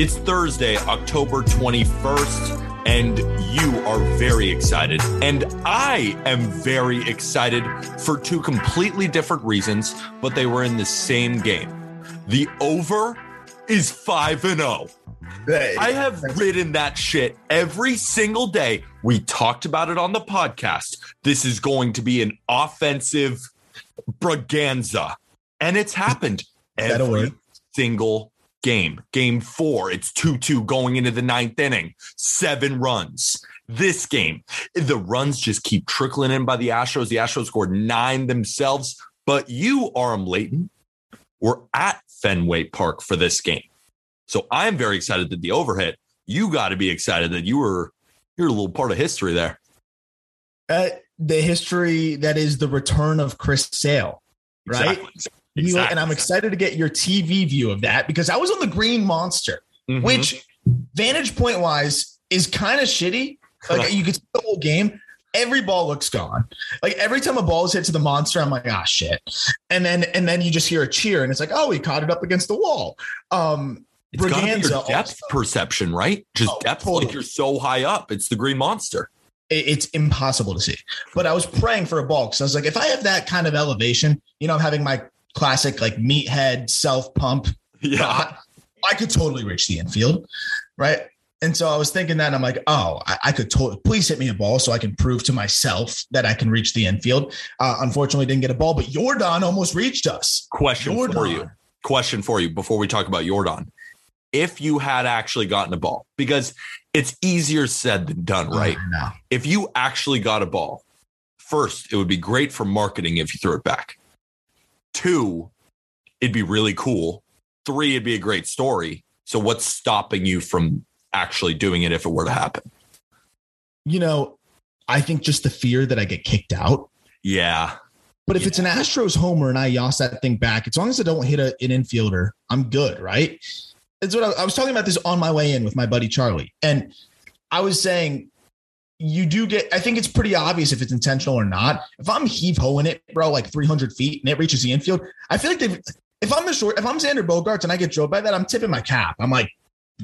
It's Thursday, October 21st, and you are very excited. And I am very excited for two completely different reasons, but they were in the same game. The over is 5 and 0. I have ridden that shit every single day. We talked about it on the podcast. This is going to be an offensive braganza. And it's happened every single game. Game four, it's 2 2 going into the ninth inning, seven runs. This game, the runs just keep trickling in by the Astros. The Astros scored nine themselves, but you, Aram Leighton, were at Fenway Park for this game. So I'm very excited that the overhit. You got to be excited that you were you're a little part of history there. Uh, the history that is the return of Chris Sale, right? Exactly. You- Exactly. and I'm excited to get your TV view of that because I was on the Green Monster, Mhm. which vantage point wise is kind of shitty. Like you could see the whole game. Every ball looks gone. Like every time a ball is hit to the monster, I'm like, ah, shit. And then and then you just hear a cheer, and it's like, oh, he caught it up against the wall. Um, it's got be your depth also- perception, right? Just Oh, depth totally. like you're so high up. It's the green monster. it's impossible to see. But I was praying for a ball because I was like, if I have that kind of elevation, you know, I'm having my classic like meathead self pump, Yeah. I could totally reach the infield, right? And so I was thinking that and I'm like, oh, I, I could totally please hit me a ball so I can prove to myself that I can reach the infield. Uh, unfortunately, didn't get a ball, but Yordan almost reached us. Question for you. Question for you before we talk about Yordan. If you had actually gotten a ball, because it's easier said than done, right? No. if you actually got a ball, first, it would be great for marketing if you threw it back. Two, it'd be really cool. Three, it'd be a great story. So, what's stopping you from actually doing it if it were to happen? You know, I think just the fear that I get kicked out. Yeah. But if it's an Astros homer and I yoss that thing back, as long as I don't hit a, an infielder, I'm good, right? It's what I, I was talking about this on my way in with my buddy Charlie, and I was saying you do get. I think it's pretty obvious if it's intentional or not. If I'm heave hoeing it, bro, like 300 feet and it reaches the infield, I feel like they've. If I'm the short, if I'm Xander Bogaerts and I get drove by that, I'm tipping my cap. I'm like,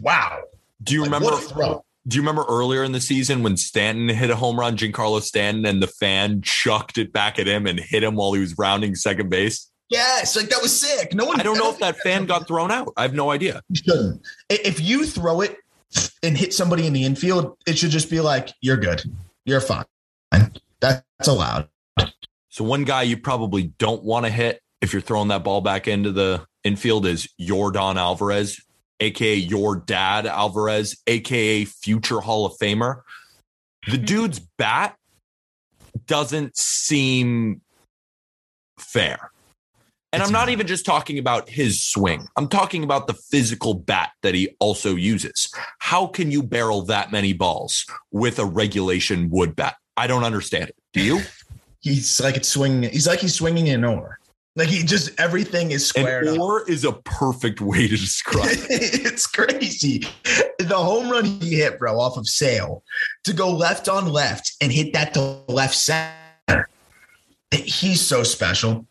wow. Do you Like, remember? a. Do you remember earlier in the season when Stanton hit a home run, Giancarlo Stanton, and the fan chucked it back at him and hit him while he was rounding second base? Yes, like that was sick. No one. I don't know if that fan got thrown out. I have no idea. You shouldn't. If you throw it and hit somebody in the infield, it should just be like, you're good. You're fine. That's allowed. So one guy you probably don't want to hit if you're throwing that ball back into the infield is Yordan Alvarez, aka your dad Alvarez, aka future Hall of Famer. The mm-hmm. dude's bat doesn't seem fair. And It's I'm not not. even just talking about his swing. I'm talking about the physical bat that he also uses. How can you barrel that many balls with a regulation wood bat? I don't understand it. Do you? He's like it's swinging. He's like he's swinging an oar. Like he just everything is squared An up. or is a perfect way to describe it. it's crazy. The home run he hit, bro, off of Sale to go left on left and hit that to left center. he's so special.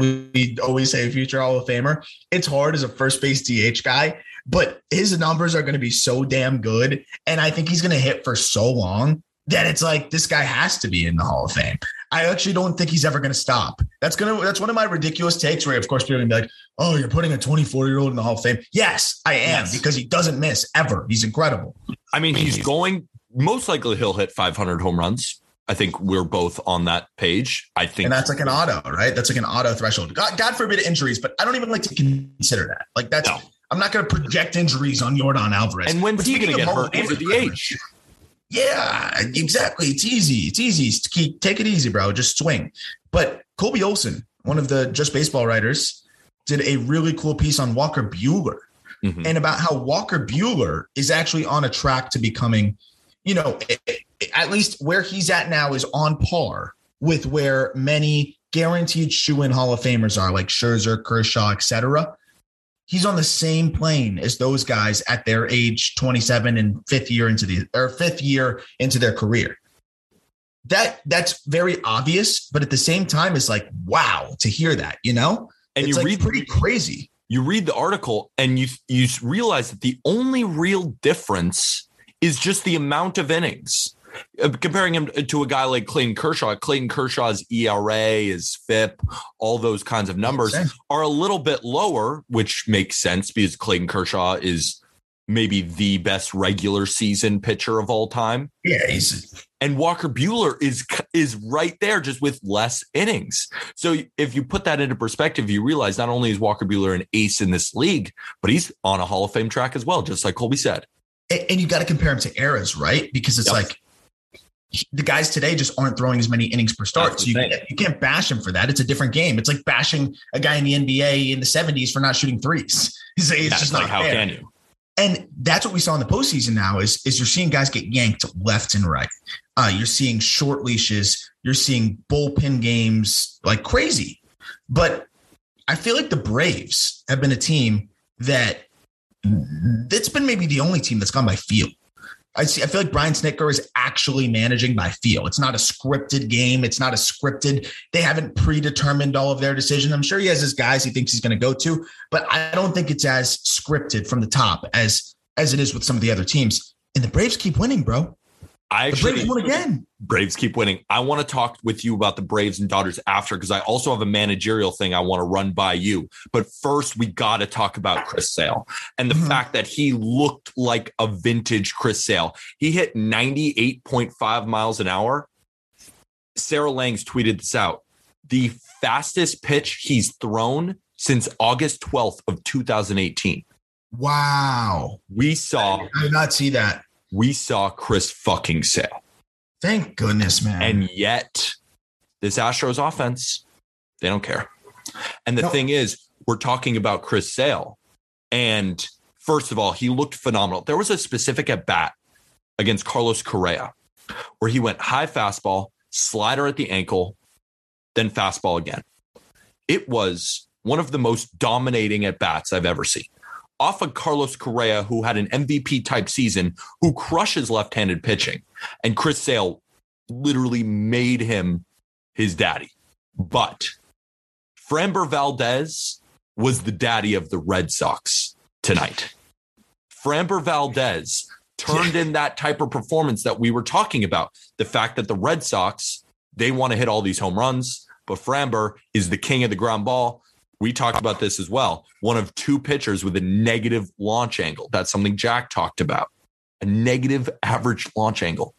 We always say future Hall of Famer. It's hard as a first base DH guy, but his numbers are going to be so damn good. And I think he's going to hit for so long that it's like this guy has to be in the Hall of Fame. I actually don't think he's ever going to stop. That's gonna that's one of my ridiculous takes. Where of course people are gonna be like, "Oh, you're putting a 24 year old in the Hall of Fame." Yes, I am yes. because he doesn't miss ever. He's incredible. I mean, he's going most likely he'll hit 500 home runs. I think we're both on that page. I think, and that's like an auto, right? That's like an auto threshold. God, God forbid injuries, but I don't even like to consider that. Like that's. No. I'm not going to project injuries on Yordan Alvarez. And when's he going to get hurt over the age? Yeah, exactly. It's easy. It's easy. Keep, take it easy, bro. Just swing. But Colby Olson, one of the Just Baseball writers, did a really cool piece on Walker Buehler mm-hmm. and about how Walker Buehler is actually on a track to becoming, you know, at least where he's at now is on par with where many guaranteed shoe in Hall of Famers are, like Scherzer, Kershaw, etc he's on the same plane as those guys at their age 27 and fifth year into the or fifth year into their career. That that's very obvious, but at the same time, it's like wow to hear that, you know. And it's you like read pretty crazy. You read the article and you you realize that the only real difference is just the amount of innings. Uh, comparing him to a guy like Clayton Kershaw, Clayton Kershaw's ERA, his FIP, all those kinds of numbers are a little bit lower, which makes sense because Clayton Kershaw is maybe the best regular season pitcher of all time. Yeah, he's and Walker Buehler is is right there, just with less innings. So if you put that into perspective, you realize not only is Walker Buehler an ace in this league, but he's on a Hall of Fame track as well, just like Colby said. And you got to compare him to eras, right? Because it's yep. like the guys today just aren't throwing as many innings per start. So you, can't, you can't bash him for that. It's a different game. It's like bashing a guy in the NBA in the 70s for not shooting threes. It's, it's just like, not how fair. can you? And that's what we saw in the postseason now is, is you're seeing guys get yanked left and right. Uh, you're seeing short leashes. You're seeing bullpen games like crazy. But I feel like the Braves have been a team that that's been maybe the only team that's gone by feel. I see. I feel like Brian Snitker is actually managing by feel. It's not a scripted game. It's not a scripted. They haven't predetermined all of their decisions. I'm sure he has his guys he thinks he's going to go to, but I don't think it's as scripted from the top as as it is with some of the other teams. And the Braves keep winning, bro. I actually Braves won again. Braves keep winning. I want to talk with you about the Braves and Dodgers after because I also have a managerial thing I want to run by you. But first, we got to talk about Chris Sale and the mm-hmm. fact that he looked like a vintage Chris Sale. He hit 98.5 miles an hour. Sarah Langs tweeted this out. The fastest pitch he's thrown since August 12th of 2018. Wow. We saw I did not see that we saw Chris fucking Sale. Thank goodness, man. And yet, this Astros offense, they don't care. And the no. thing is, we're talking about Chris Sale. And first of all, he looked phenomenal. There was a specific at bat against Carlos Correa where he went high fastball, slider at the ankle, then fastball again. It was one of the most dominating at bats I've ever seen off of Carlos Correa, who had an MVP type season, who crushes left handed pitching. And Chris Sale literally made him his daddy. But Framber Valdez was the daddy of the Red Sox tonight. Framber Valdez turned in that type of performance that we were talking about. The fact that the Red Sox, they want to hit all these home runs, but Framber is the king of the ground ball we talked about this as well. One of two pitchers with a negative launch angle. That's something Jack talked about. A negative average launch angle.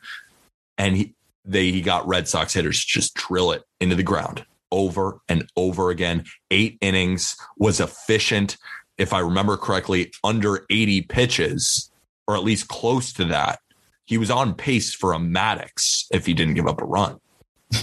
And he they he got Red Sox hitters to just drill it into the ground over and over again. Eight innings was efficient. If I remember correctly, under 80 pitches, or at least close to that. He was on pace for a Maddux if he didn't give up a run.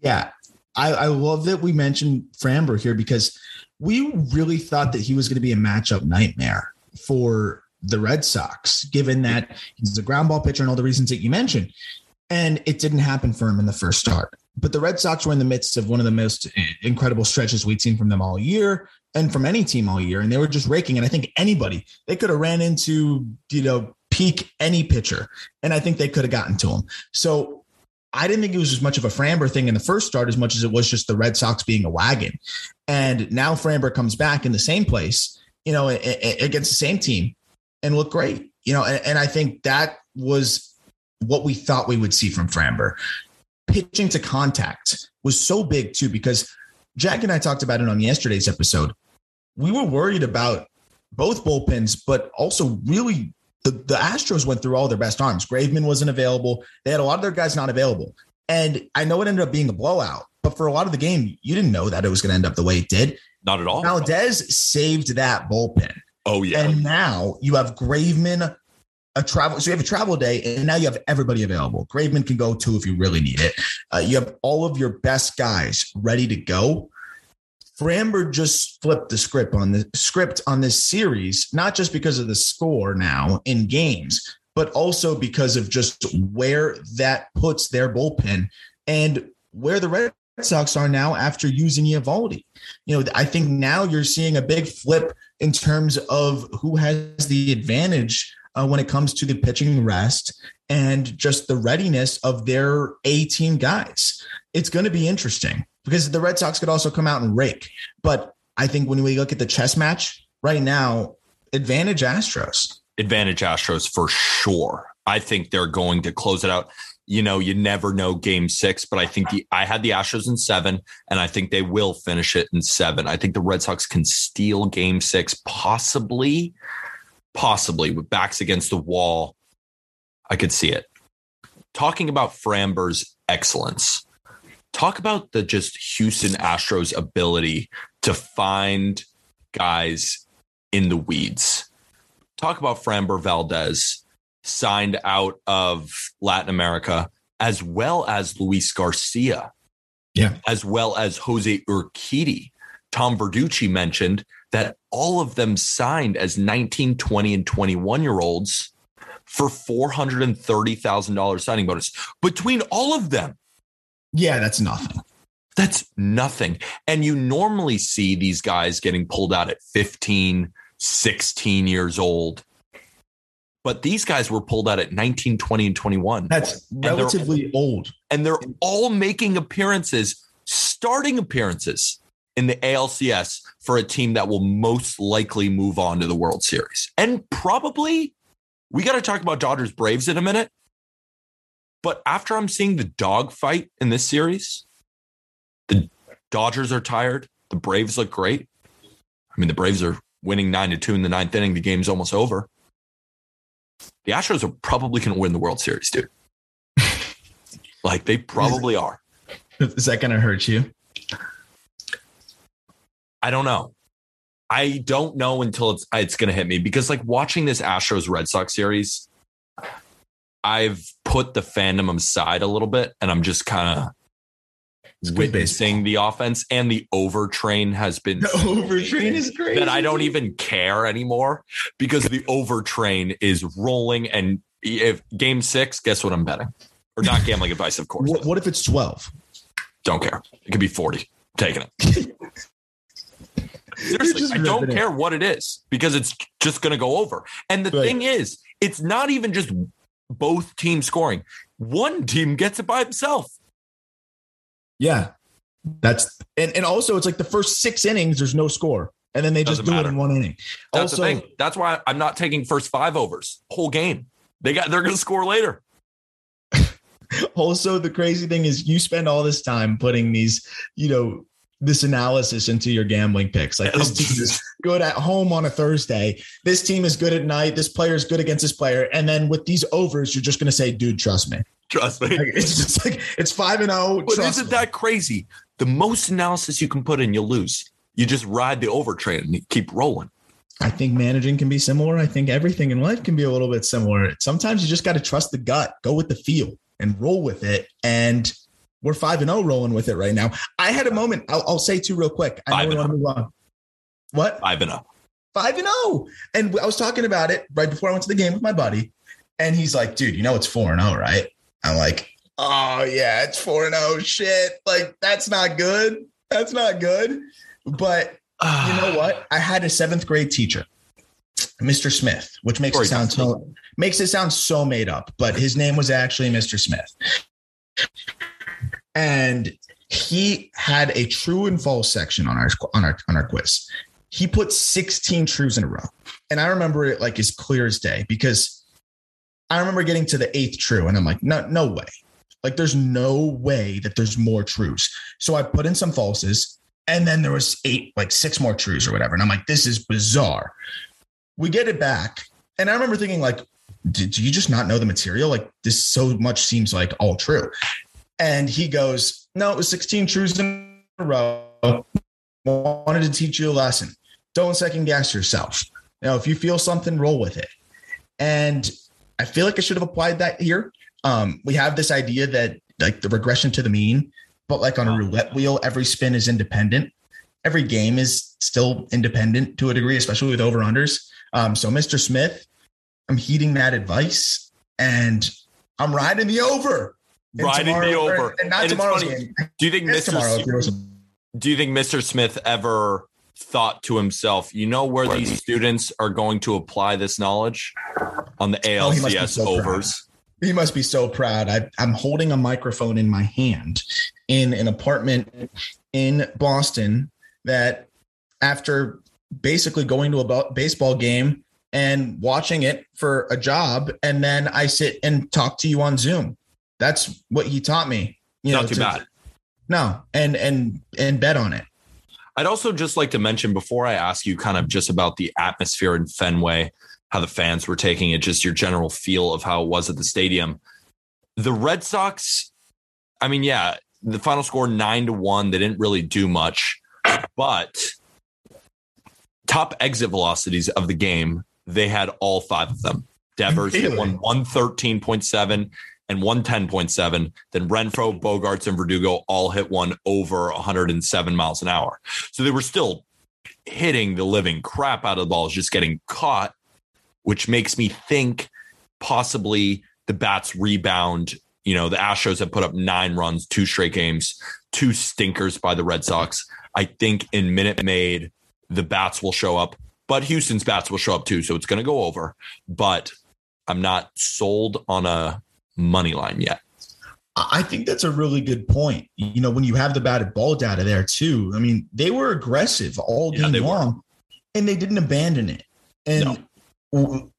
Yeah. I, I love that we mentioned Framber here because we really thought that he was going to be a matchup nightmare for the Red Sox, given that he's a ground ball pitcher and all the reasons that you mentioned. And it didn't happen for him in the first start. But the Red Sox were in the midst of one of the most uh, incredible stretches we'd seen from them all year and from any team all year. And they were just raking. And I think anybody, they could have ran into, you know, peak any pitcher. And I think they could have gotten to him. So I didn't think it was as much of a Framber thing in the first start as much as it was just the Red Sox being a wagon. And now Framber comes back in the same place, you know, against the same team and look great, you know, and, and I think that was what we thought we would see from Framber. Pitching to contact was so big too, because Jack and I talked about it on yesterday's episode. We were worried about both bullpens, but also really the, the Astros went through all their best arms. Graveman wasn't available. They had a lot of their guys not available. And I know it ended up being a blowout, but for a lot of the game, you didn't know that it was going to end up the way it did. Not at all. Valdez saved that bullpen. Oh, yeah. And now you have Graveman, a travel. So you have a travel day, and now you have everybody available. Graveman can go too if you really need it. Uh, you have all of your best guys ready to go. Framber just flipped the script on the script on this series, not just because of the score now in games, but also because of just where that puts their bullpen and where the Red Sox are now after using Eovaldi. You know, I think now you're seeing a big flip in terms of who has the advantage uh, when it comes to the pitching rest and just the readiness of their A team guys. It's going to be interesting because the Red Sox could also come out and rake. But I think when we look at the chess match right now, advantage Astros. Advantage Astros for sure. I think they're going to close it out. You know, you never know game six, but I think the I had the Astros in seven, and I think they will finish it in seven. I think the Red Sox can steal game six, possibly, possibly with backs against the wall. I could see it. Talking about Framber's excellence, talk about the just Houston Astros ability to find guys in the weeds. Talk about Framber Valdez signed out of Latin America, as well as Luis Garcia, yeah, as well as Jose Urquidy. Tom Verducci mentioned that all of them signed as 19, 20, and 21 year olds for $430,000 signing bonus between all of them. Yeah, that's nothing. That's nothing. And you normally see these guys getting pulled out at 15, 16 years old. But these guys were pulled out at 19, 20, and 21. That's relatively and old. And they're all making appearances, starting appearances in the ALCS for a team that will most likely move on to the World Series. And probably, we got to talk about Dodgers Braves in a minute. But after I'm seeing the dogfight in this series, the Dodgers are tired. The Braves look great. I mean, the Braves are winning nine to two in the ninth inning. The game's almost over. The Astros are probably going to win the World Series, dude. like they probably are. Is that going to hurt you? I don't know. I don't know until it's it's going to hit me because like watching this Astros Red Sox series, I've put the fandom aside a little bit and I'm just kind of witnessing the offense and the overtrain has been the overtrain is great that I don't even care anymore because the overtrain is rolling and if game six, guess what I'm betting? Or not gambling advice, of course. What, what if it's 12? Don't care. It could be 40. taking it. Seriously, I don't care what it is because it's just going to go over. And the right. thing is, it's not even just both teams scoring. One team gets it by himself. Yeah. That's and, and also it's like the first six innings, there's no score. And then they just Doesn't do matter. it in one inning. That's also, the thing. That's why I'm not taking first five overs, whole game. They got they're gonna score later. also, the crazy thing is you spend all this time putting these, you know, this analysis into your gambling picks. Like this team is good at home on a Thursday. This team is good at night. This player is good against this player. And then with these overs, you're just going to say, dude, trust me. Trust me. Like, it's just like it's five and zero. Oh, but isn't me. that crazy? The most analysis you can put in, you'll lose. You just ride the over train and keep rolling. I think managing can be similar. I think everything in life can be a little bit similar. Sometimes you just got to trust the gut, go with the feel, and roll with it. And we're five and zero oh rolling with it right now. I had a moment. I'll, I'll say two real quick. I know we want to move on. What? Five and zero. Five and zero. And I was talking about it right before I went to the game with my buddy, and he's like, "Dude, you know it's four and zero, right?" I'm like, "Oh yeah, it's four and zero. Shit, like that's not good. That's not good." But you know what? I had a seventh grade teacher, Mr. Smith, which makes it sound so makes it sound so made up, but his name was actually Mr. Smith. And he had a true and false section on our on our on our quiz. He put 16 truths in a row. And I remember it like as clear as day because I remember getting to the eighth true and I'm like, no, no way. Like there's no way that there's more truths. So I put in some falses and then there was eight, like six more truths or whatever. And I'm like, this is bizarre. We get it back. And I remember thinking, like, do you just not know the material? Like this so much seems like all true. And he goes, No, it was 16 truths in a row. Wanted to teach you a lesson. Don't second guess yourself. You know, if you feel something, roll with it. And I feel like I should have applied that here. Um, we have this idea that like the regression to the mean, but like on a roulette wheel, every spin is independent. Every game is still independent to a degree, especially with over unders. Um, so, Mr. Smith, I'm heeding that advice and I'm riding the over. Riding me over. And not And it's tomorrow's funny, game. Do you think It's Mr. tomorrow. S- do you think Mr. Smith ever thought to himself, you know where these students are going to apply this knowledge? On the Oh, he must be ALCS proud. overs. He must be so proud. I, I'm holding a microphone in my hand in an apartment in Boston that after basically going to a baseball game and watching it for a job, and then I sit and talk to you on Zoom. That's what he taught me. You Not know, too to- bad. No, and and and bet on it. I'd also just like to mention before I ask you kind of just about the atmosphere in Fenway, how the fans were taking it, just your general feel of how it was at the stadium. The Red Sox, I mean, yeah, the final score nine to one. They didn't really do much, but top exit velocities of the game, they had all five of them. Devers hit one 113.7 and 110.7. Then Renfroe, Bogaerts, and Verdugo all hit one over 107 miles an hour. So they were still hitting the living crap out of the balls, just getting caught, which makes me think possibly the bats rebound. You know, the Astros have put up nine runs, two straight games, two stinkers by the Red Sox. I think in Minute Maid, the bats will show up, but Houston's bats will show up too. So it's going to go over. But I'm not sold on a money line yet. I think that's a really good point. You know, when you have the batted ball data there too, I mean, they were aggressive all Yeah, game they were. long, and they didn't abandon it. And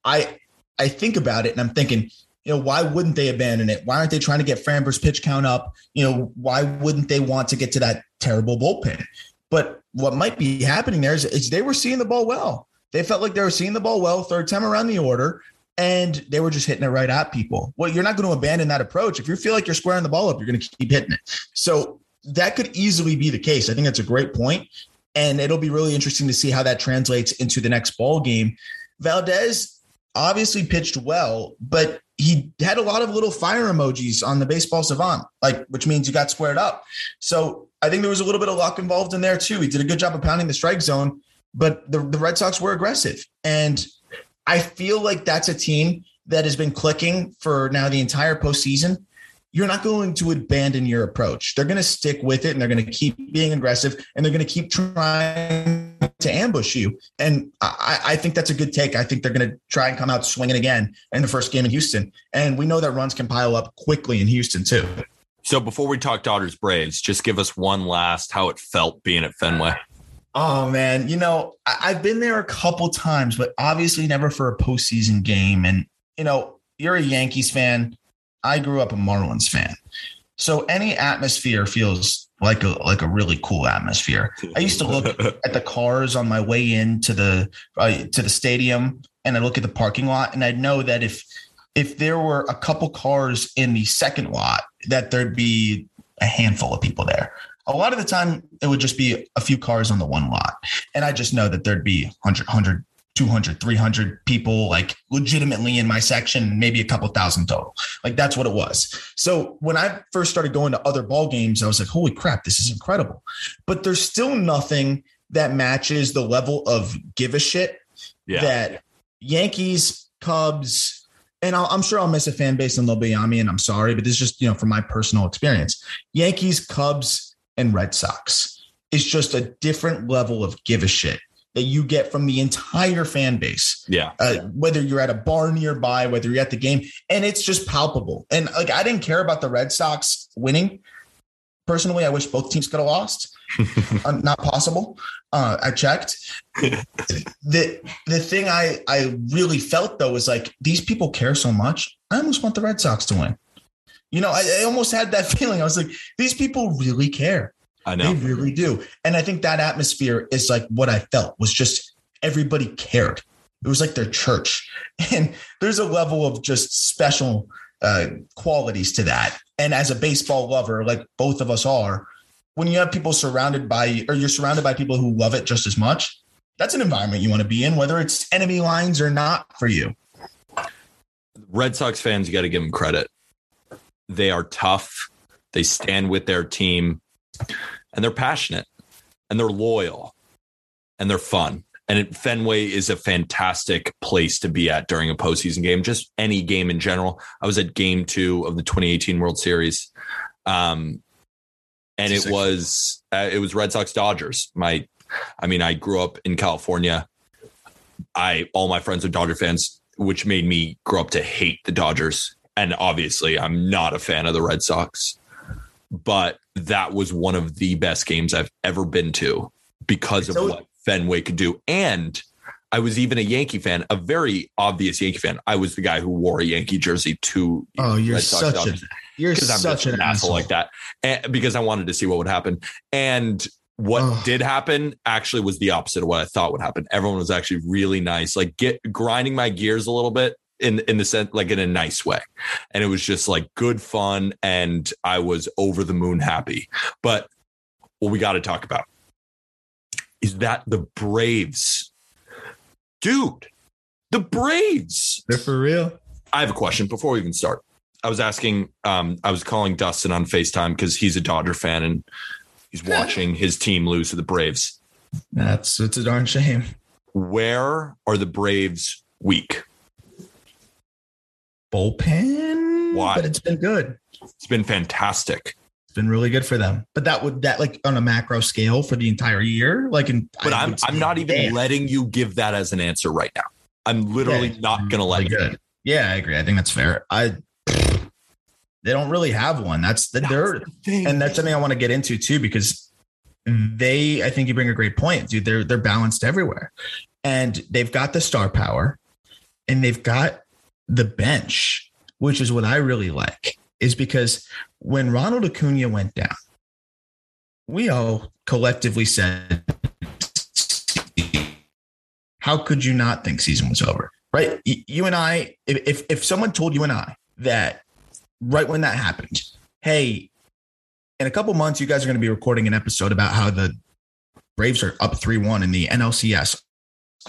I, I think about it, and I'm thinking, you know, why wouldn't they abandon it? Why aren't they trying to get Framber's pitch count up? You know, why wouldn't they want to get to that terrible bullpen? But what might be happening there is, is they were seeing the ball well. They felt like they were seeing the ball well, third time around the order, and they were just hitting it right at people. Well, you're not going to abandon that approach. If you feel like you're squaring the ball up, you're going to keep hitting it. So that could easily be the case. I think that's a great point, and it'll be really interesting to see how that translates into the next ball game. Valdez obviously pitched well, but he had a lot of little fire emojis on the baseball savant, like which means you got squared up. So I think there was a little bit of luck involved in there too. He did a good job of pounding the strike zone, but the, the Red Sox were aggressive. And I feel like that's a team that has been clicking for now the entire postseason. You're not going to abandon your approach. They're going to stick with it and they're going to keep being aggressive and they're going to keep trying to ambush you. And I, I think that's a good take. I think they're going to try and come out swinging again in the first game in Houston. And we know that runs can pile up quickly in Houston too. So before we talk Dodgers Braves, just give us one last how it felt being at Fenway. Oh man, you know I, I've been there a couple times, but obviously never for a postseason game. And you know, you're a Yankees fan. I grew up a Marlins fan, so any atmosphere feels like a like a really cool atmosphere. I used to look at the cars on my way into the uh, to the stadium, and I look at the parking lot, and I know that if if there were a couple cars in the second lot, that there'd be a handful of people there. A lot of the time, it would just be a few cars on the one lot, and I just know that there'd be 100, 100 200, 300 people like legitimately in my section, maybe a couple thousand total. Like that's what it was. So when I first started going to other ball games, I was like, holy crap, this is incredible. But there's still nothing that matches the level of give a shit Yeah. that Yankees, Cubs, and I'll, I'm sure I'll miss a fan base and they'll be on me, and I'm sorry, but this is just you know from my personal experience. Yankees, Cubs, and Red Sox It's just a different level of give a shit that you get from the entire fan base. Yeah. Uh, whether you're at a bar nearby, whether you're at the game, and it's just palpable. And like I didn't care about the Red Sox winning. Personally, I wish both teams could have lost. uh, not possible. Uh, I checked. the the thing I I really felt though was like these people care so much. I almost want the Red Sox to win. You know, I, I almost had that feeling. I was like, these people really care. I know. They really do. And I think that atmosphere is like what I felt was just everybody cared. It was like their church. And there's a level of just special uh, qualities to that. And as a baseball lover, like both of us are, when you have people surrounded by, or you're surrounded by people who love it just as much, that's an environment you want to be in, whether it's enemy lines or not for you. Red Sox fans, you got to give them credit. They are tough. They stand with their team and they're passionate and they're loyal and they're fun. And it, Fenway is a fantastic place to be at during a postseason game, just any game in general. I was at game two of the 2018 World Series. Um, and it was uh, it was Red Sox Dodgers. My, I mean, I grew up in California. I all my friends are Dodger fans, which made me grow up to hate the Dodgers. And obviously, I'm not a fan of the Red Sox. But that was one of the best games I've ever been to because of So- what Fenway could do. And I was even a Yankee fan, a very obvious Yankee fan. I was the guy who wore a Yankee jersey to Oh, you're Red Sox such a you're such an asshole like that, and because I wanted to see what would happen. And what did happen actually was the opposite of what I thought would happen. Everyone was actually really nice, like get grinding my gears a little bit in in the sense like in a nice way, and it was just like good fun, and I was over the moon happy. But what we got to talk about is that the Braves, dude, the Braves. They're for real. I have a question before we even start. I was asking, um, I was calling Dustin on FaceTime because he's a Dodger fan and he's watching his team lose to the Braves. That's it's a darn shame. Where are the Braves weak? Bullpen, Why? but it's been good. It's been fantastic. It's been really good for them. But that would that like on a macro scale for the entire year, like in. But I I'm I'm not even letting you give that as an answer right now. I'm literally yeah, not gonna let really you. good. Yeah, I agree. I think that's fair. I they don't really have one. That's the they're and that's something I want to get into too because they I think you bring a great point, dude. They're they're balanced everywhere. And they've got the star power and they've got the bench, which is what I really like, is because when Ronald Acuna went down, we all collectively said, How could you not think season was over? Right? You and I, if if, someone told you and I that right when that happened, hey, in a couple months, you guys are going to be recording an episode about how the Braves are up 3 1 in the NLCS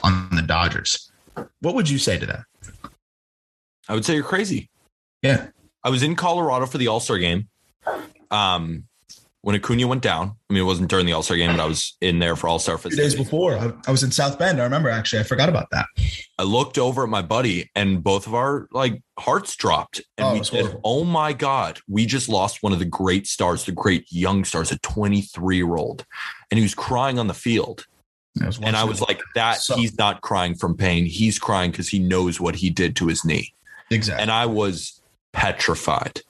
on the Dodgers. What would you say to that? I would say you're crazy. Yeah. I was in Colorado for the All Star game. Um, when Acuna went down, I mean, it wasn't during the All Star game, but I was in there for All Star Two days before, I, I was in South Bend. I remember actually. I forgot about that. I looked over at my buddy and both of our like hearts dropped. And Oh, we said, horrible. Oh my God, we just lost one of the great stars, the great young stars, a 23 year old. And he was crying on the field. I And I was like, that So- he's not crying from pain. He's crying because he knows what he did to his knee. Exactly. And I was petrified.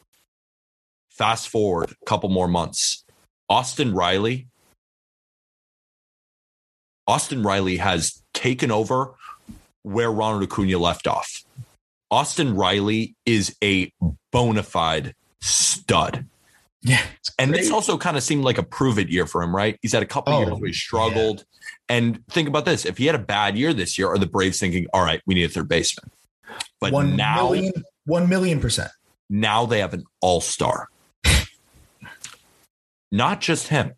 Fast forward a couple more months. Austin Riley. Austin Riley has taken over where Ronald Acuna left off. Austin Riley is a bona fide stud. yeah. And this also kind of seemed like a prove it year for him, right? He's had a couple Oh, years where he struggled. And think about this if he had a bad year this year, are the Braves thinking, all right, we need a third baseman? But one now, million, one million percent. now they have an all star. Not just him.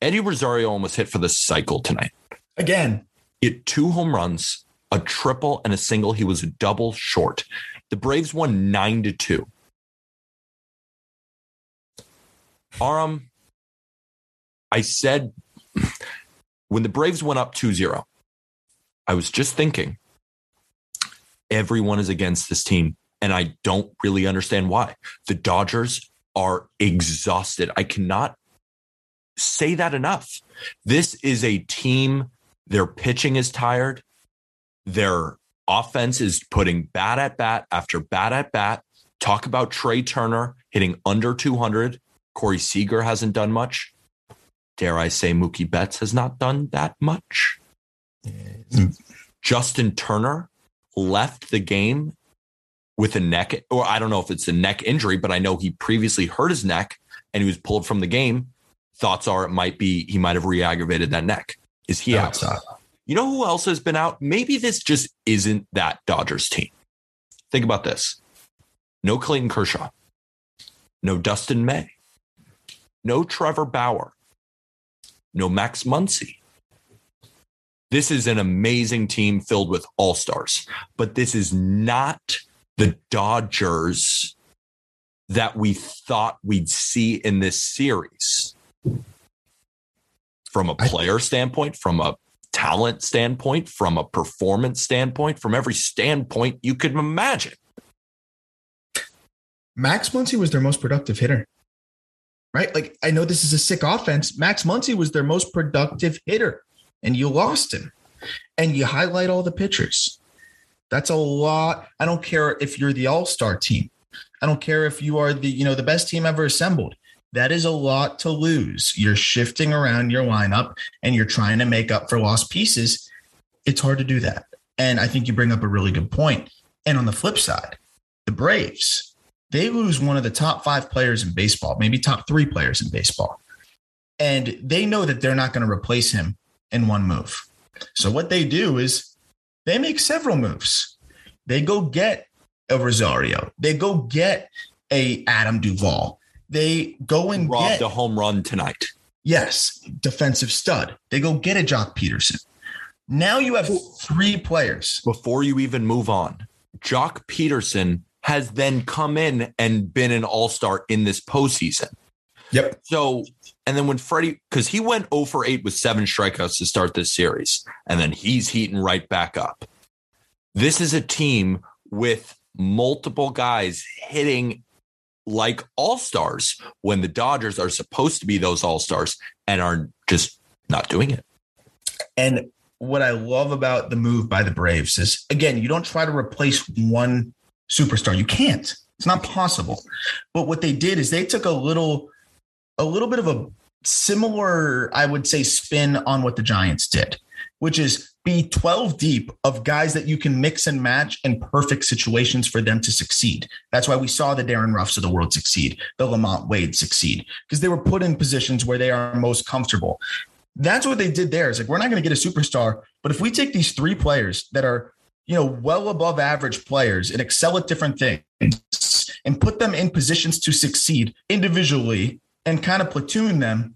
Eddie Rosario almost hit for the cycle tonight. Again, He had two home runs, a triple, and a single. He was a double short. The Braves won nine to two. Aram, I said when the Braves went up 2 0, I was just thinking everyone is against this team. And I don't really understand why. The Dodgers are exhausted. I cannot say that enough. This is a team Their pitching is tired. Their offense is putting bat at bat after bat at bat. Talk about Trea Turner hitting under 200. Corey Seager hasn't done much. Dare I say Mookie Betts has not done that much. Justin Turner left the game with a neck, or I don't know if it's a neck injury, but I know he previously hurt his neck and he was pulled from the game. Thoughts are it might be he might have re-aggravated that neck. Is he No, out? You know who else has been out? Maybe this just isn't that Dodgers team. Think about this. No Clayton Kershaw. No Dustin May. No Trevor Bauer. No Max Muncy. This is an amazing team filled with all stars, but this is not the Dodgers that we thought we'd see in this series. From a player standpoint, from a talent standpoint, from a performance standpoint, from every standpoint you could imagine. Max Muncy was their most productive hitter. Right? Like I know this is a sick offense. Max Muncy was their most productive hitter, and you lost him. And you highlight all the pitchers. That's a lot. I don't care if you're the all-star team. I don't care if you are the, you know, the best team ever assembled. That is a lot to lose. You're shifting around your lineup and you're trying to make up for lost pieces. It's hard to do that. And I think you bring up a really good point. And on the flip side, the Braves, they lose one of the top five players in baseball, maybe top three players in baseball. And they know that they're not going to replace him in one move. So what they do is they make several moves. They go get a Rosario. They go get a Adam Duvall. They go and Robbed get a home run tonight. yes, defensive stud. They go get a Joc Pederson. Now you have three players. Before you even move on, Joc Pederson has then come in and been an all star in this postseason. Yep. So, and then when Freddie, because he went 0 for 8 with seven strikeouts to start this series, and then he's heating right back up. This is a team with multiple guys hitting like all stars when the Dodgers are supposed to be those all stars and are just not doing it. And what I love about the move by the Braves is again, you don't try to replace one superstar. You can't. It's not possible. But what they did is they took a little a little bit of a similar, I would say, spin on what the Giants did, which is be 12 deep of guys that you can mix and match in perfect situations for them to succeed. That's why we saw the Darin Rufs of the world succeed, the LaMonte Wade succeed, because they were put in positions where they are most comfortable. That's what they did there. It's like, we're not going to get a superstar, but if we take these three players that are, you know, well above average players and excel at different things and put them in positions to succeed individually and kind of platoon them,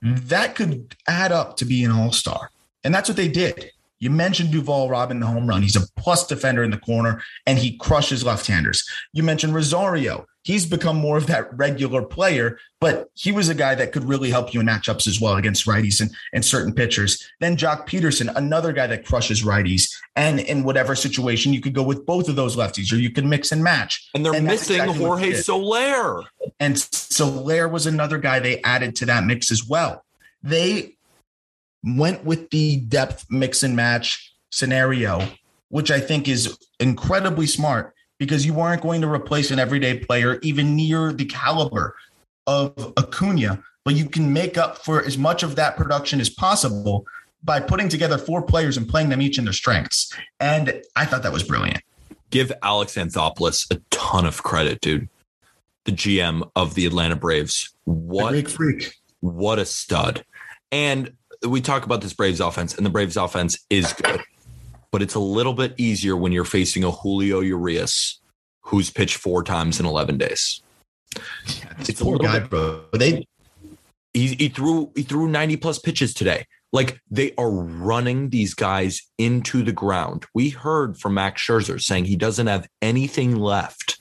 that could add up to be an all star. And that's what they did. You mentioned Duvall robbing the home run. He's a plus defender in the corner and he crushes left handers. You mentioned Rosario. He's become more of that regular player, but he was a guy that could really help you in matchups as well against righties and, and certain pitchers. Then Joc Pederson, another guy that crushes righties. And in whatever situation, you could go with both of those lefties or you could mix and match. And they're And missing exactly Jorge. Soler. And Soler was another guy they added to that mix as well. They went with the depth mix and match scenario, which I think is incredibly smart because you aren't going to replace an everyday player even near the caliber of Acuna, but you can make up for as much of that production as possible by putting together four players and playing them each in their strengths. And I thought that was brilliant. Give Alex Anthopoulos a ton of credit, dude. The GM of the Atlanta Braves. What Big freak. what a stud. And we talk about this Braves offense, and the Braves offense is good, but it's a little bit easier when you're facing a Julio Urias who's pitched four times in 11 days. It's a Poor guy, bit- bro. They He, he threw he threw 90 plus pitches today. Like they are running these guys into the ground. We heard from Max Scherzer saying he doesn't have anything left.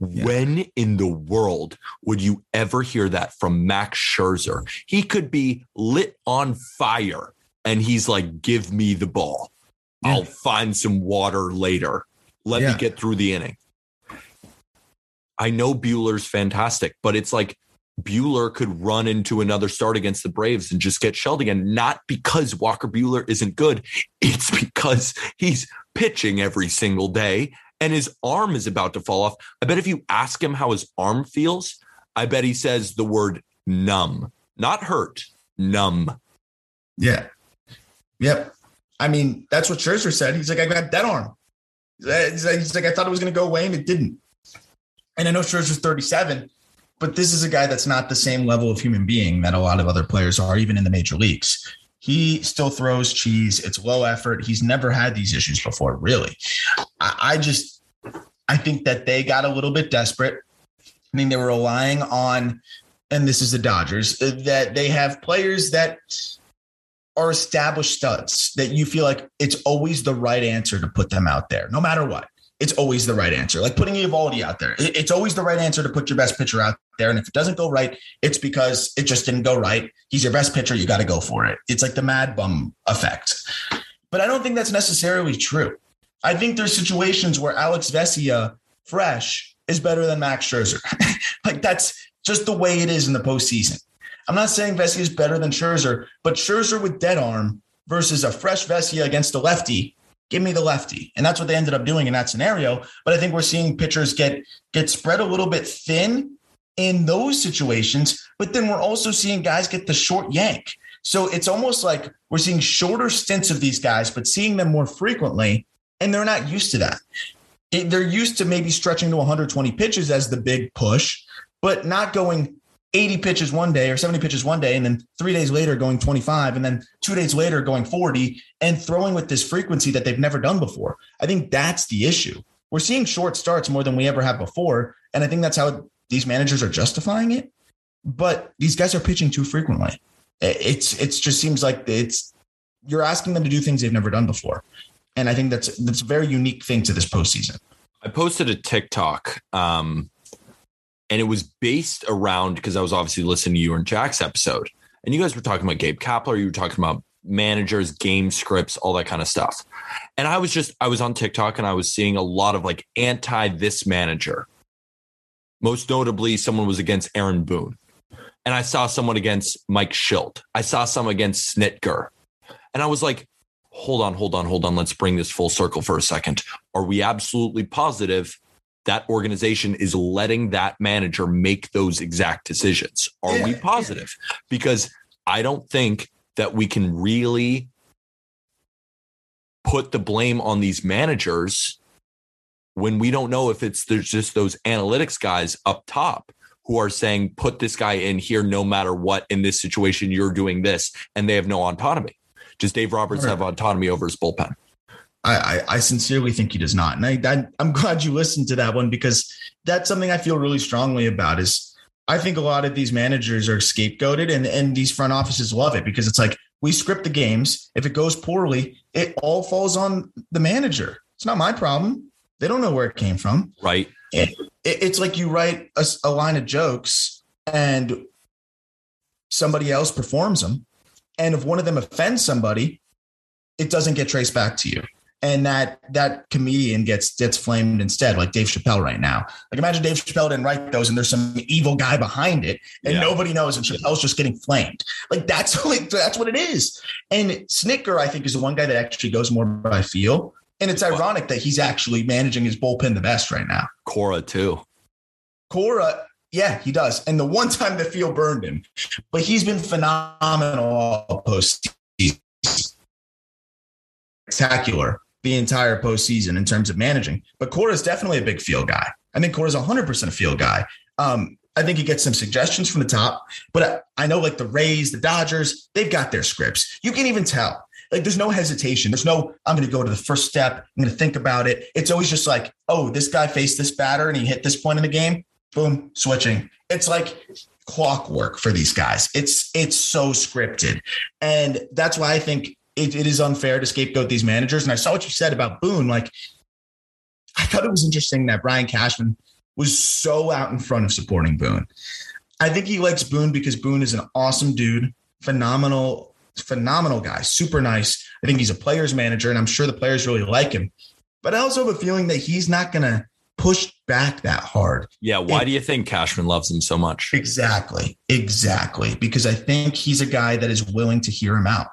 Yeah. When in the world would you ever hear that from Max Scherzer? He could be lit on fire and he's like, give me the ball. Yeah. I'll find some water later. Let Yeah. me get through the inning. I know Buehler's fantastic, but it's like Buehler could run into another start against the Braves and just get shelled again. Not because Walker Buehler isn't good, it's because he's pitching every single day and his arm is about to fall off. I bet if you ask him how his arm feels, I bet he says the word numb, not hurt, numb. Yeah. Yep. I mean, that's what Scherzer said. He's like, I got that arm. He's like, he's like I thought it was going to go away and it didn't. And I know Scherzer's 37, but this is a guy that's not the same level of human being that a lot of other players are, even in the major leagues. He still throws cheese. It's low effort. He's never had these issues before, really. I, I just, I think that they got a little bit desperate. I mean, they were relying on, and this is the Dodgers, that they have players that are established studs that you feel like it's always the right answer to put them out there, no matter what. It's always the right answer. Like putting Eovaldi out there, it's always the right answer to put your best pitcher out there. And if it doesn't go right, it's because it just didn't go right. He's your best pitcher. You got to go for it. It's like the MadBum effect. But I don't think that's necessarily true. I think there's situations where Alex Vesia, fresh, is better than Max Scherzer. like that's just the way it is in the postseason. I'm not saying Vesia is better than Scherzer, but Scherzer with dead arm versus a fresh Vesia against a lefty. Give me the lefty, and that's what they ended up doing in that scenario. But I think we're seeing pitchers get get spread a little bit thin in those situations. But then we're also seeing guys get the short yank. So it's almost like we're seeing shorter stints of these guys, but seeing them more frequently, and they're not used to that. They're used to maybe stretching to 120 pitches as the big push, but not going 80 pitches one day or 70 pitches one day, and then three days later going 25, and then two days later going 40, and throwing with this frequency that they've never done before. I think that's the issue. We're seeing short starts more than we ever have before. And I think that's how these managers are justifying it. But these guys are pitching too frequently. It's it's just seems like it's you're asking them to do things they've never done before. And I think that's that's a very unique thing to this postseason. I posted a TikTok um, and it was based around because I was obviously listening to you and Jack's episode, and you guys were talking about Gabe Kapler, you were talking about managers, game scripts, all that kind of stuff. And I was just I was on TikTok and I was seeing a lot of like anti this manager. Most notably, someone was against Aaron Boone. And I saw someone against Mike Shildt. I saw some against Snitker. And I was like, hold on, hold on, hold on. Let's bring this full circle for a second. Are we absolutely positive that organization is letting that manager make those exact decisions. Are yeah, we positive? Because I don't think that we can really put the blame on these managers when we don't know if it's there's just those analytics guys up top who are saying put this guy in here no matter what in this situation you're doing this and they have no autonomy. Does Dave Roberts right. have autonomy over his bullpen? I, I, sincerely think he does not. And I, I, I'm glad you listened to that one because that's something I feel really strongly about is I think a lot of these managers are scapegoated and, and these front offices love it because it's like we script the games. If it goes poorly, it all falls on the manager. It's not my problem. They don't know where it came from. Right. It, it, it's like you write a, a line of jokes and somebody else performs them. And if one of them offends somebody, it doesn't get traced back to you and that that comedian gets gets flamed instead, like Dave Chappelle right now. Like imagine Dave Chappelle didn't write those, and there's some evil guy behind it, and yeah. nobody knows, and Chappelle's just getting flamed. Like that's like that's what it is. And Snitker, I think, is the one guy that actually goes more by feel. And it's ironic that he's actually managing his bullpen the best right now. Cora too. Cora, yeah, he does. And the one time the field burned him, but he's been phenomenal all postseason. Spectacular the entire postseason in terms of managing. But Cora is definitely a big field guy. I think is 100% a field guy. Um, I think he gets some suggestions from the top, but I know like the Rays, the Dodgers, they've got their scripts. You can even tell. Like there's no hesitation. There's no, I'm going to go to the first step. I'm going to think about it. It's always just like, oh, this guy faced this batter and he hit this point in the game. Boom, switching. It's like clockwork for these guys. It's it's so scripted. And that's why I think it, it is unfair to scapegoat these managers. And I saw what you said about Boone. Like, I thought it was interesting that Brian Cashman was so out in front of supporting Boone. I think he likes Boone because Boone is an awesome dude, phenomenal, phenomenal guy, super nice. I think he's a player's manager, and I'm sure the players really like him. But I also have a feeling that he's not going to push back that hard. Yeah. Why do you think Cashman loves him so much? Exactly. Exactly. Because I think he's a guy that is willing to hear him out.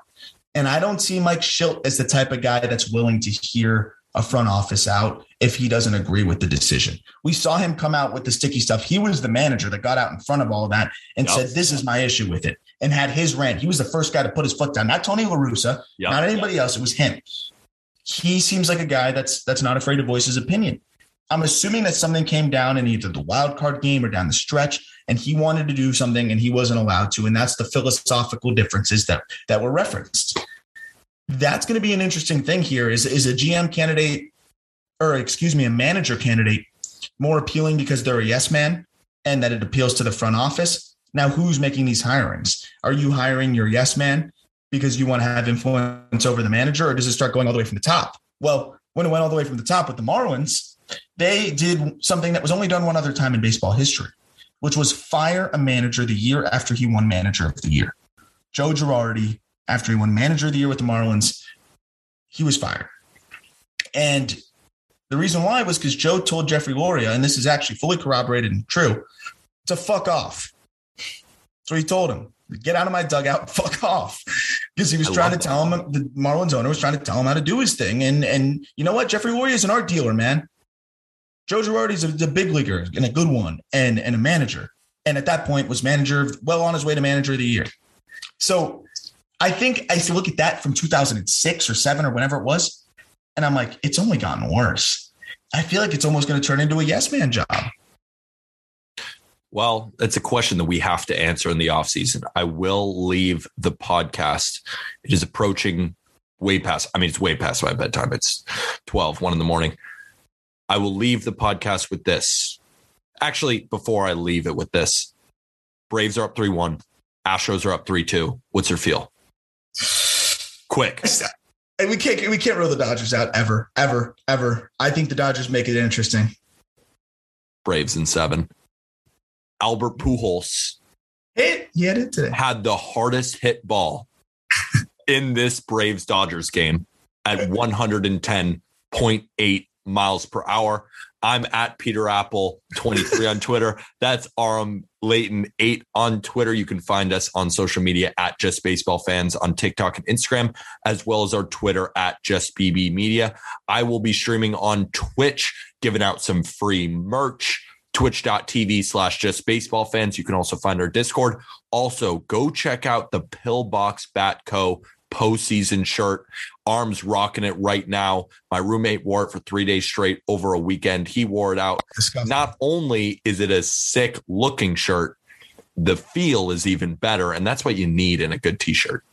And I don't see Mike Shildt as the type of guy that's willing to hear a front office out if he doesn't agree with the decision. We saw him come out with the sticky stuff. He was the manager that got out in front of all of that and yep. said, This is my issue with it, and had his rant. He was the first guy to put his foot down, not Tony La Russa, yep. not anybody yep. else. It was him. He seems like a guy that's that's not afraid to voice his opinion. I'm assuming that something came down in either the wild card game or down the stretch, and he wanted to do something and he wasn't allowed to. And that's the philosophical differences that that were referenced. That's going to be an interesting thing here. Is is a GM candidate or excuse me, a manager candidate more appealing because they're a yes man and that it appeals to the front office? Now, who's making these hirings? Are you hiring your yes man because you want to have influence over the manager, or does it start going all the way from the top? Well, when it went all the way from the top with the Marlins, they did something that was only done one other time in baseball history, which was fire a manager the year after he won manager of the year. Joe Girardi, after he won manager of the year with the Marlins, he was fired. And the reason why was because Joe told Jeffrey Loria, and this is actually fully corroborated and true, to fuck off. So he told him, get out of my dugout, fuck off. Because he was I trying to tell him, the Marlins owner was trying to tell him how to do his thing. And and you know what? Jeffrey Loria is an art dealer, man. Joe Girardi's a, a big leaguer and a good one and, and a manager. And at that point was manager, well on his way to manager of the year. So I think I used to look at that from 2006 or seven or whenever it was. And I'm like, it's only gotten worse. I feel like it's almost going to turn into a yes man job. Well, it's a question that we have to answer in the offseason. I will leave the podcast. It is approaching way past, I mean, it's way past my bedtime. It's 12, 1 in the morning. I will leave the podcast with this. Actually, before I leave it with this, Braves are up 3 1. Astros are up 3 2. What's your feel? Quick. And we can't we can't rule the Dodgers out ever, ever, ever. I think the Dodgers make it interesting. Braves in seven. Albert Pujols hit he had it today. Had the hardest hit ball in this Braves Dodgers game at 110.8 miles per hour. I'm at Peter Appel 23 on Twitter. That's Aram Leighton 8 on Twitter. You can find us on social media at Just Baseball Fans on TikTok and Instagram, as well as our Twitter at Just BB Media. I will be streaming on Twitch, giving out some free merch. Twitch.tv slash just baseball fans. You can also find our Discord. Also, go check out the Pillbox Bat Co postseason shirt. Aram's rocking it right now. My roommate wore it for three days straight over a weekend. He wore it out. Disgusting. Not only is it a sick looking shirt, the feel is even better. And that's what you need in a good t shirt.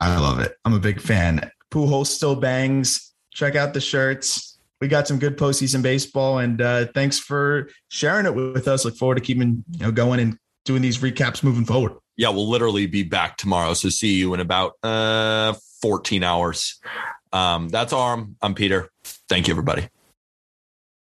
I love it. I'm a big fan. Pujols still bangs. Check out the shirts. We got some good postseason baseball, and uh, thanks for sharing it with us. Look forward to keeping you know going and doing these recaps moving forward yeah, we'll literally be back tomorrow. So see you in about uh, 14 hours. Um, that's Aram. I'm Peter. Thank you, everybody.